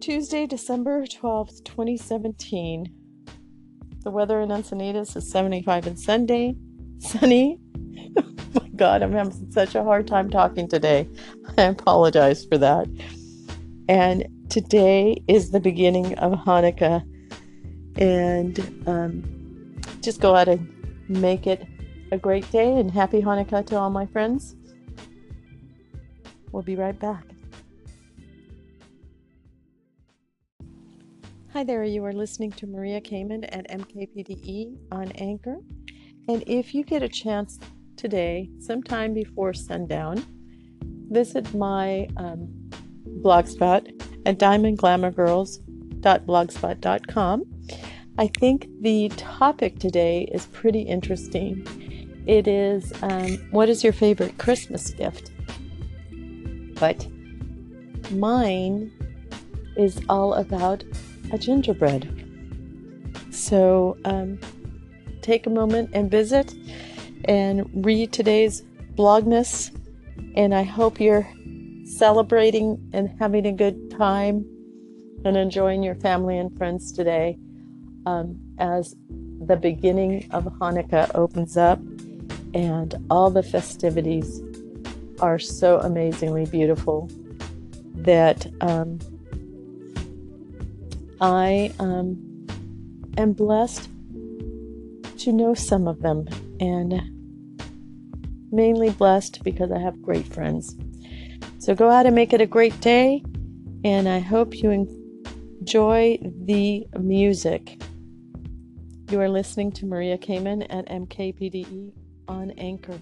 Tuesday, December 12th, 2017. The weather in Encinitas is 75 and Sunday. Sunny. oh my God, I'm having such a hard time talking today. I apologize for that. And today is the beginning of Hanukkah. And um, just go out and make it a great day and happy Hanukkah to all my friends. We'll be right back. Hi there, you are listening to Maria Kamen at MKPDE on Anchor. And if you get a chance today, sometime before sundown, visit my um, blogspot at diamondglamourgirls.blogspot.com. I think the topic today is pretty interesting. It is um, what is your favorite Christmas gift? But mine is all about a gingerbread. So um, take a moment and visit and read today's blogmas. And I hope you're celebrating and having a good time and enjoying your family and friends today um, as the beginning of Hanukkah opens up and all the festivities are so amazingly beautiful that um, I um, am blessed to know some of them and mainly blessed because I have great friends. So go out and make it a great day, and I hope you enjoy the music. You are listening to Maria Kamen at MKPDE on Anchor.